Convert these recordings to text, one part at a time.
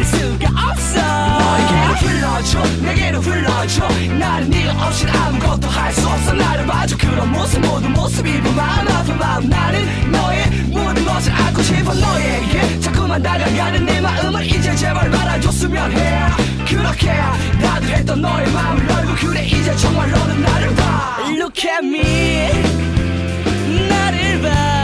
견딜 수가 없어. 너에게로 흘러줘 내게로 흘러줘. 나는 네가 없인 아무것도 할 수 없어. 나를 봐줘. 그런 모습 모든 모습이 고 마음 아픈 마음. 나는 너의 모든 것을 알고 싶어. 너에게 자꾸만 다가가는 내 마음을 이제 제발 말아줬으면 해. 그렇게 나도 했던 너의 마음을 열고 그래 이제 정말 너는 나를 봐. Look at me. 나를 봐.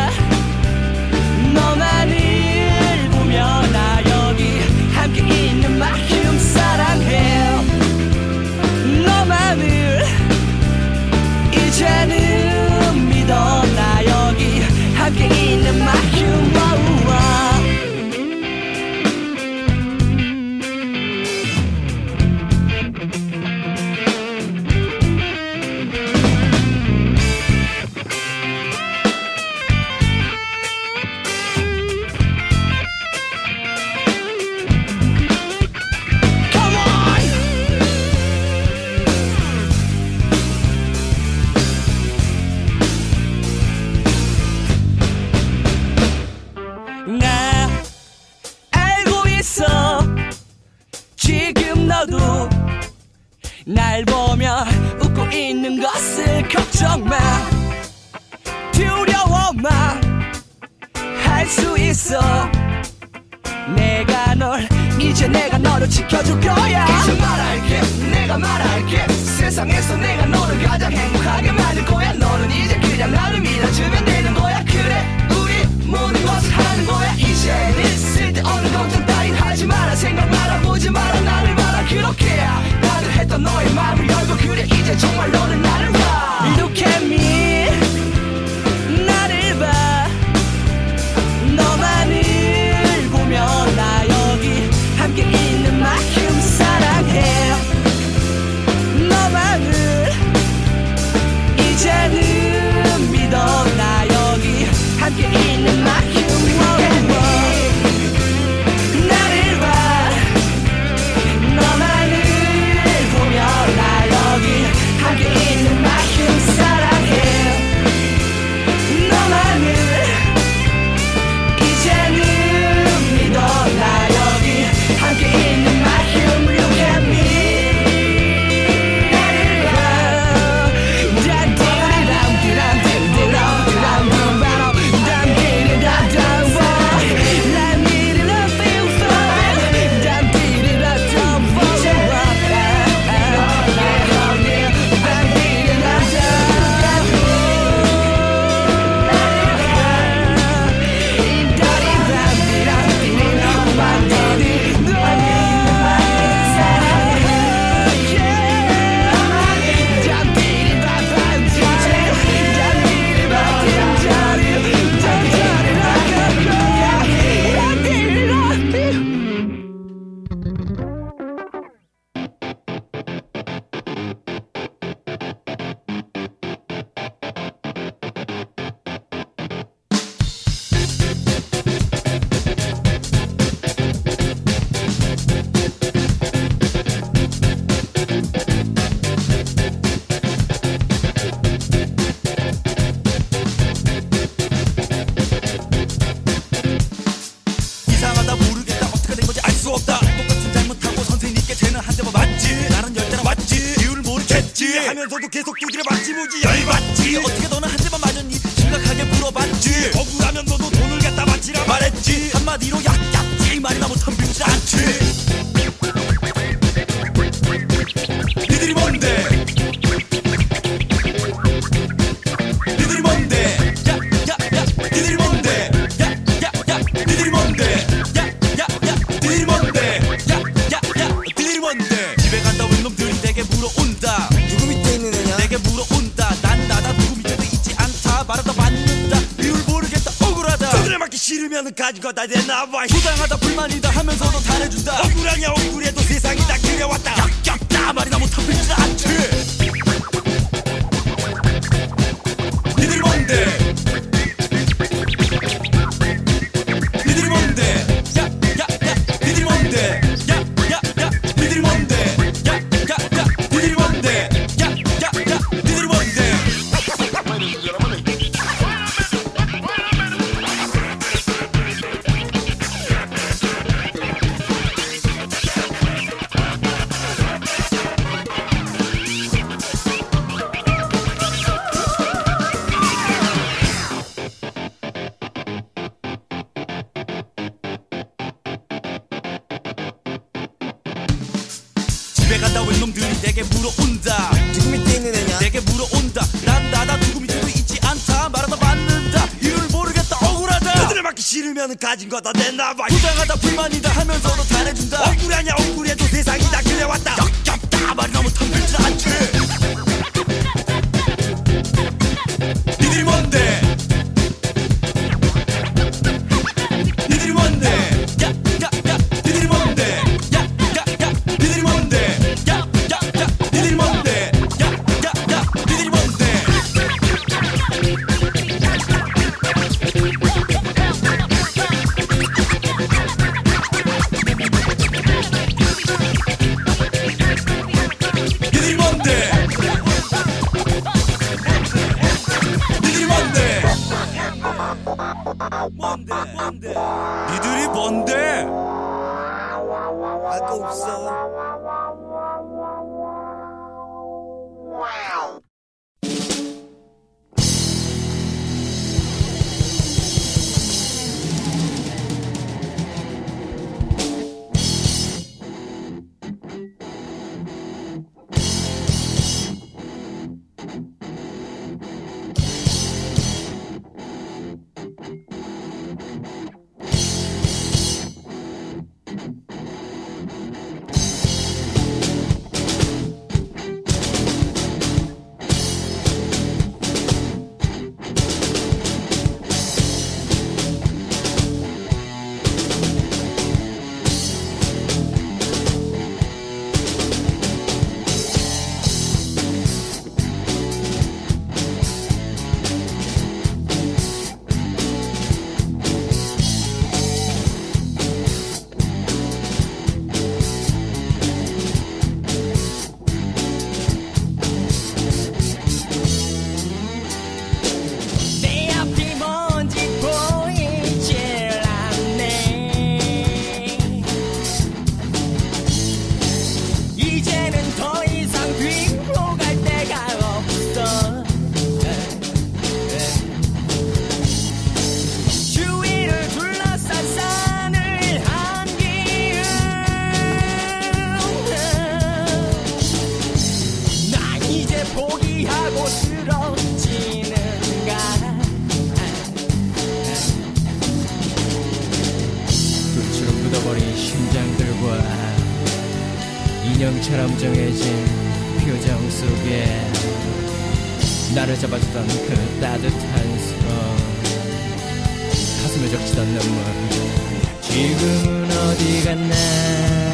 맞지 하면서도 계속 두드려 맞지 무지. 열받지. 어떻게 너는 한 대만 맞았니 심각하게 물어봤지. 예. 억울하면 너도 돈을 갖다 바치라 말했지. 한마디로 약약지 말이나 못한 비우지 않지. 니들이 뭔데? 받아야 되나 봐 부당하다 불만이다 하면서도 잘해준다. 억울하냐 안경처럼 정해진 표정 속에 나를 잡아주던 그 따뜻한 손 가슴에 적시던 눈물 지금은 어디 갔나?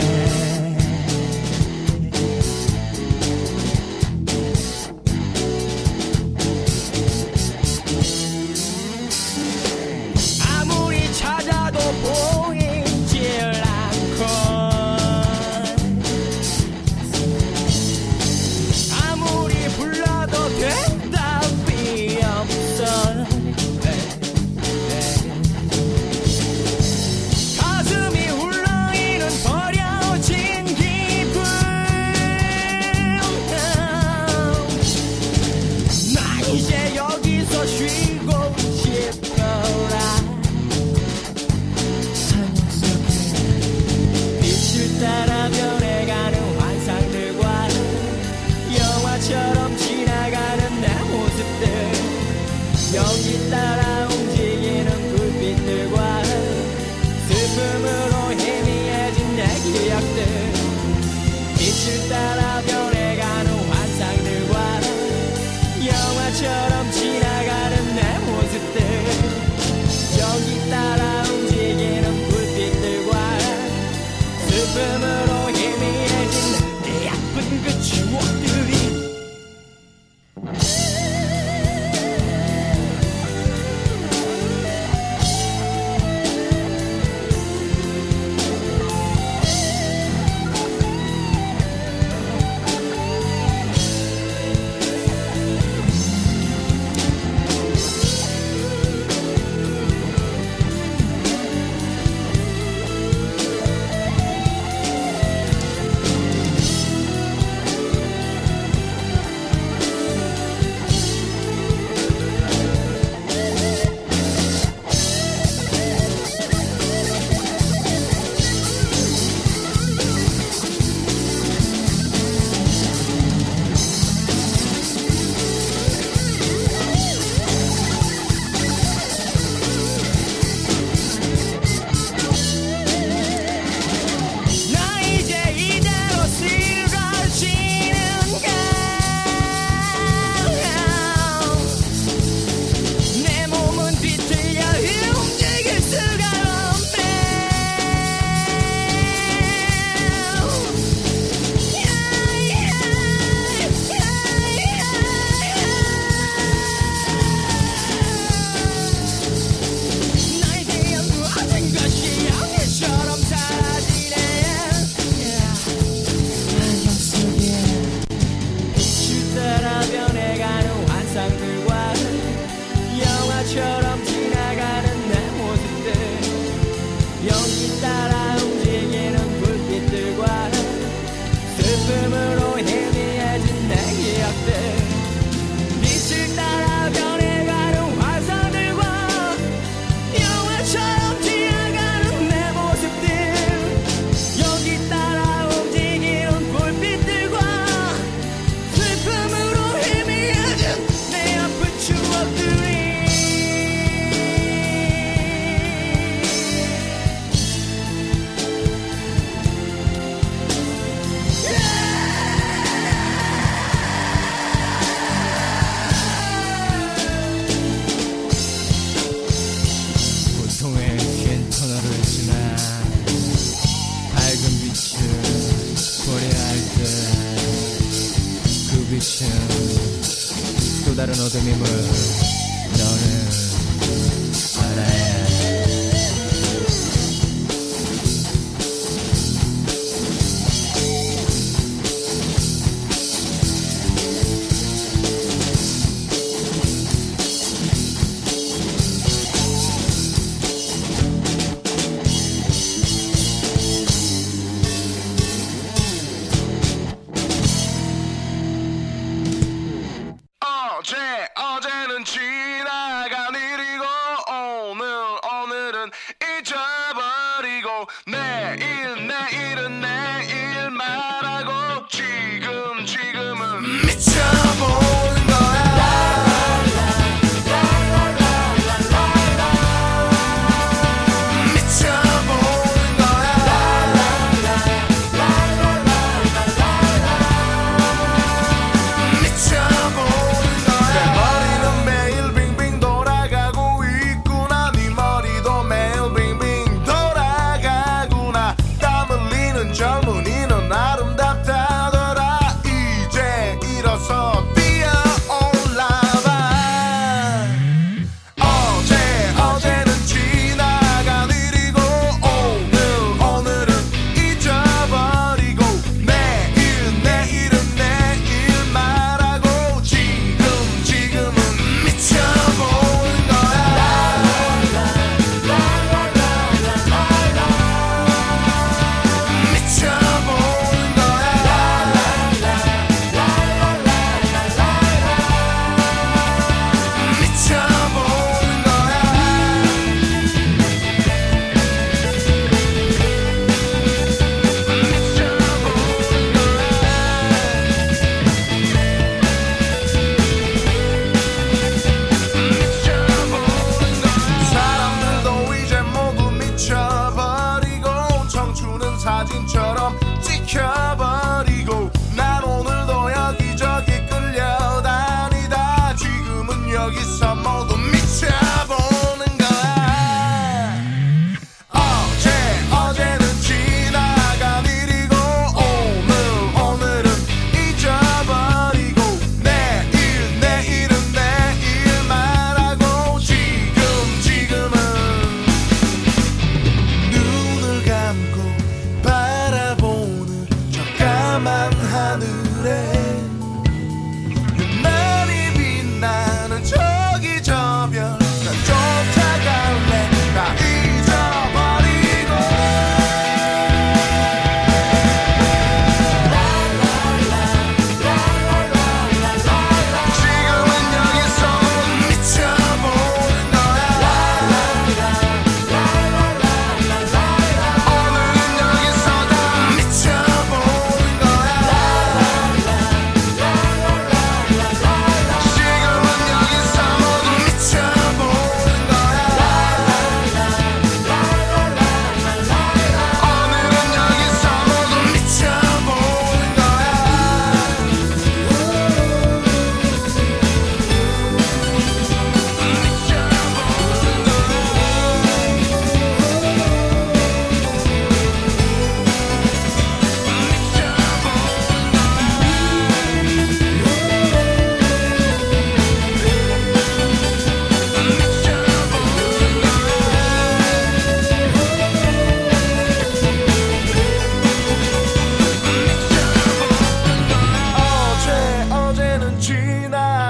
또 다른 어둠이 물어 너를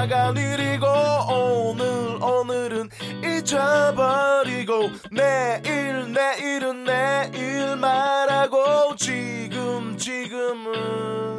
지나간 일이고 오늘 오늘은 잊어버리고 내일 내일은 내일 말하고 지금 지금은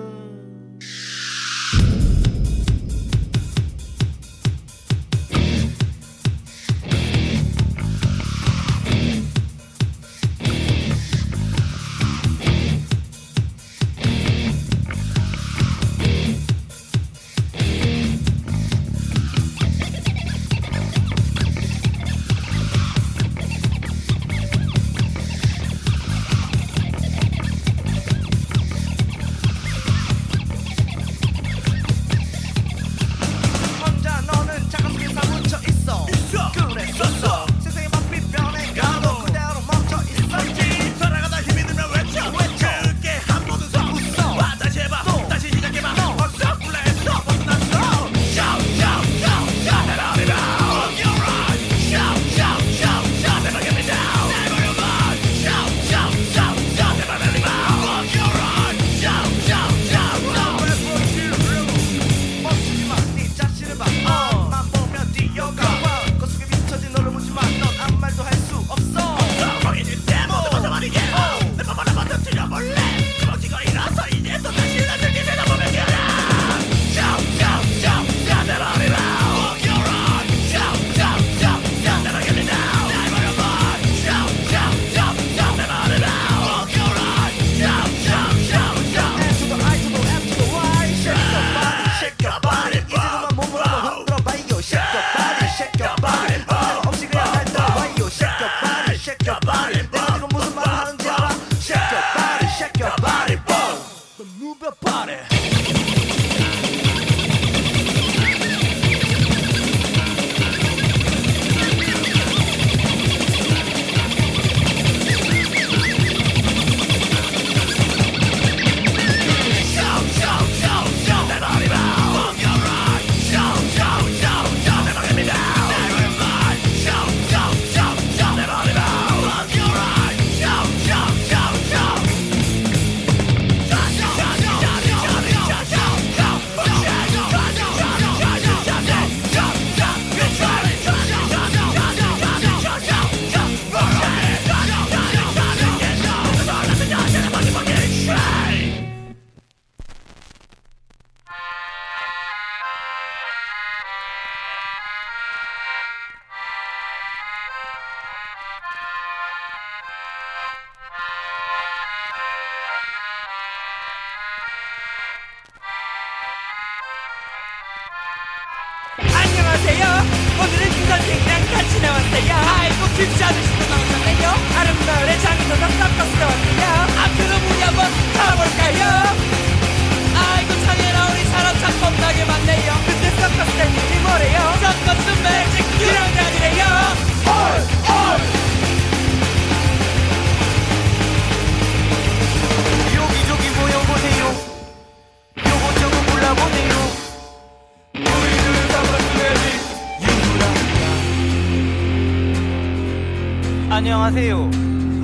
안녕하세요.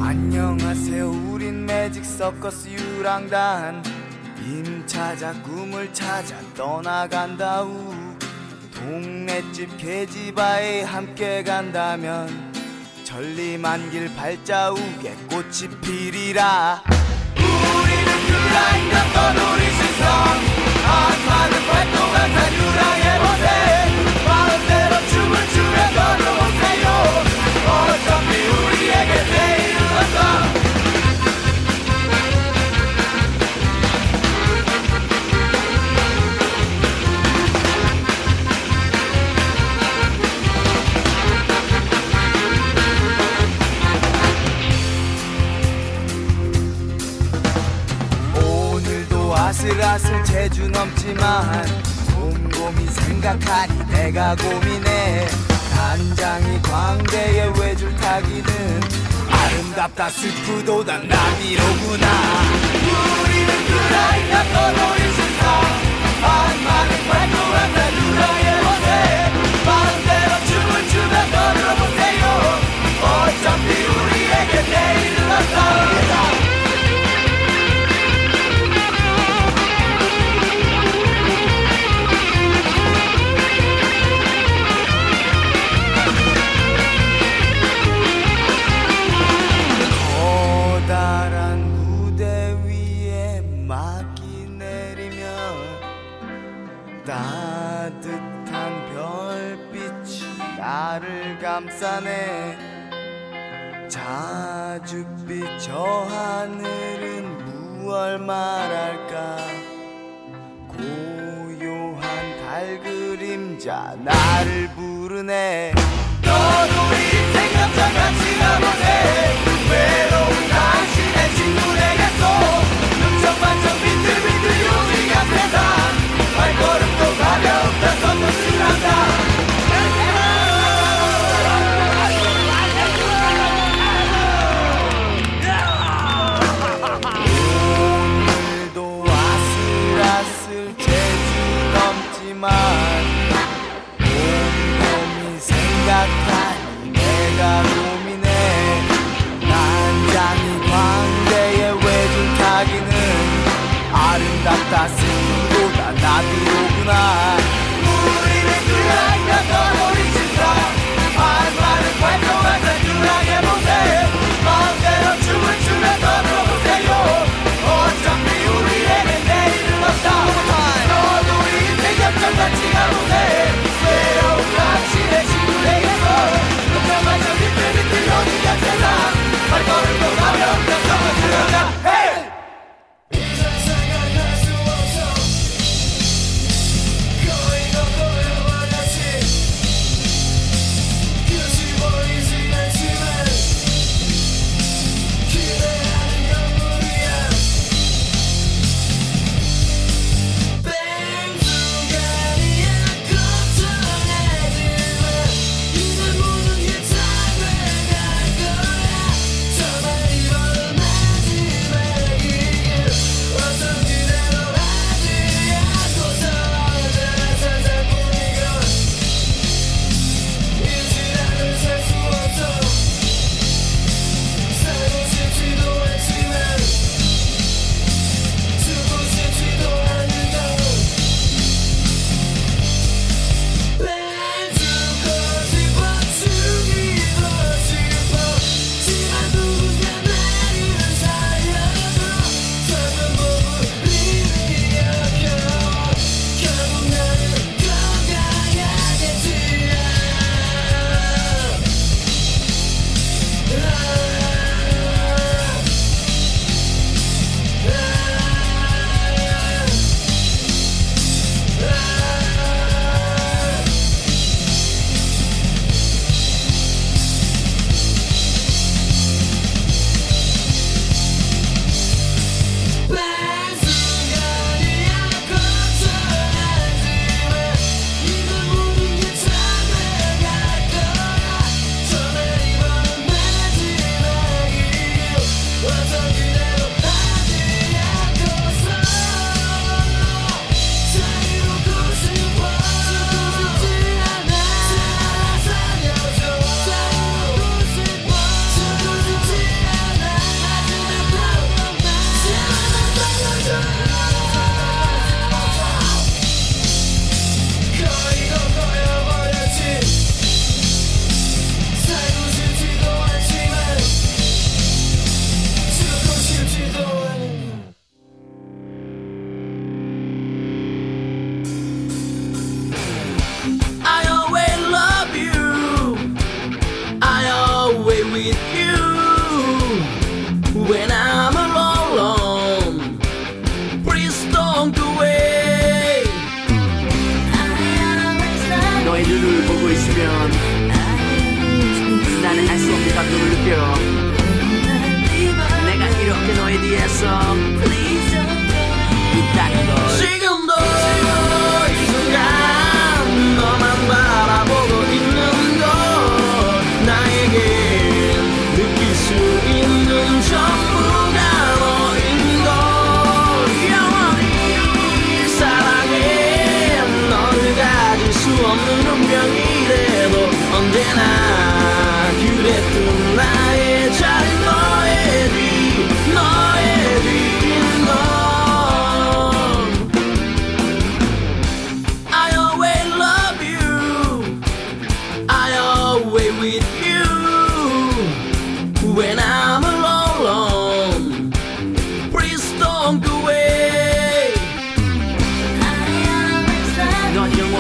안녕하세요. 우린 매직 서커스 유랑단. 임 찾아 꿈을 찾아 떠나간다 우. 동네집 계지바에 함께 간다면 천리만 길 발자국에 꽃이 피리라. 우리는 유랑단 떠놀이 신성. 한마는 활동한 산 유랑의 모세. 마음대로 춤을 추며 걸어보세요. 어차피 우리에게 내일은 없어. 아슬아슬 재주 넘지만 곰곰이 생각하니 내가 고민해 단장이 광대에 타기는 아름답다 슬프도 난 나비로구나. 우리는 떠놀이 신사 만만한 활동한 날 누나의 모세. 마음대로 춤을 추며 걸어보세요. 어차피 우리에게 내일은 없다 감싸네 자줏빛 저 하늘은 무얼 말할까? 고요한 달 그림자 나를 부르네 하지만 곰곰이 생각하니 내가 고민해. 난장이 광대에 외줄 타기는 아름답다. 승보다. 나비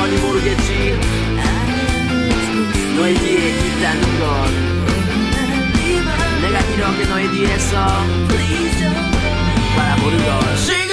hamburguesí Noedi ekita nugon Nega hiroke noedi eso Para burgos.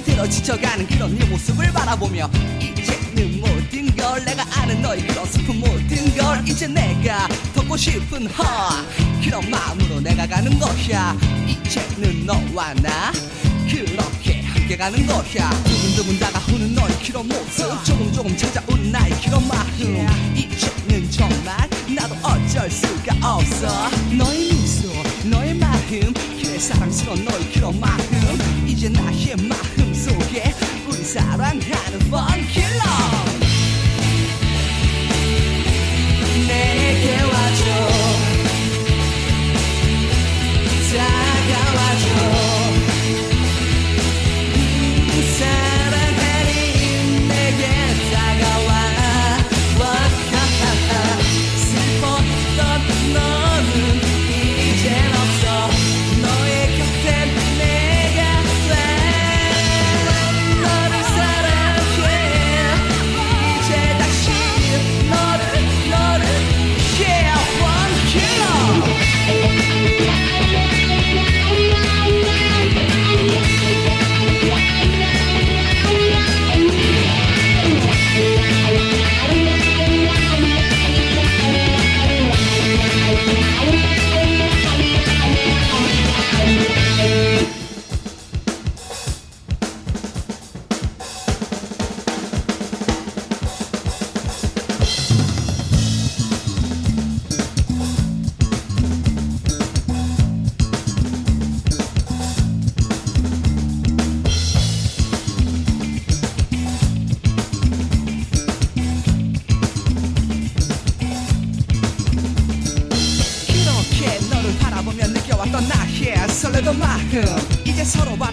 힘이 들어 지쳐가는 그런 네 모습을 바라보며 이제는 모든 걸 내가 아는 너의 그런 슬픈 모든 걸 이제 내가 돕고 싶은 허 그런 마음으로 내가 가는 거야. 이제는 너와 나 그렇게 함께 가는 거야. 두근두근 다가오는 너의 그런 모습 조금 조금 찾아오는 나의 그런 마음. 이제는 정말 나도 어쩔 수가 없어. 너의 미소 너의 마음 그래 사랑스러운 너의 그런 마음. 이제 나의 마음. 사랑하는 번 킬러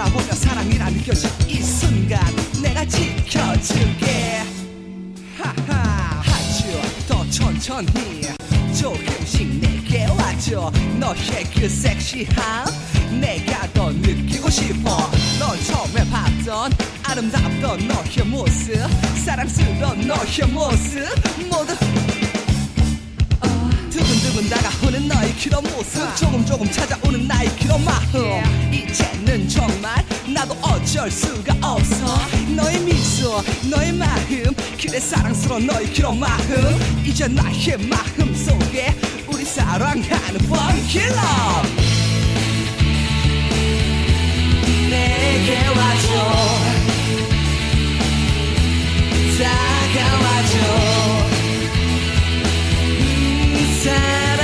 바라보며 사랑이라 느껴져 이 순간 내가 지켜줄게. 하하 아주 더 천천히 조금씩 내게 와줘. 너의 그 섹시함 내가 더 느끼고 싶어. 넌 처음에 봤던 아름답던 너의 모습 사랑스러운 너의 모습 모두 두근두근 다가오는 너의 그런 모습 조금 조금 찾아오는 나의 그런 마음 이제는 정말 나도 어쩔 수가 없어. 너의 미소 너의 마음 그래 사랑스러운 너의 그런 마음. 이제 나의 마음 속에 우리 사랑하는 funky love 내게 와줘. 다가와줘 사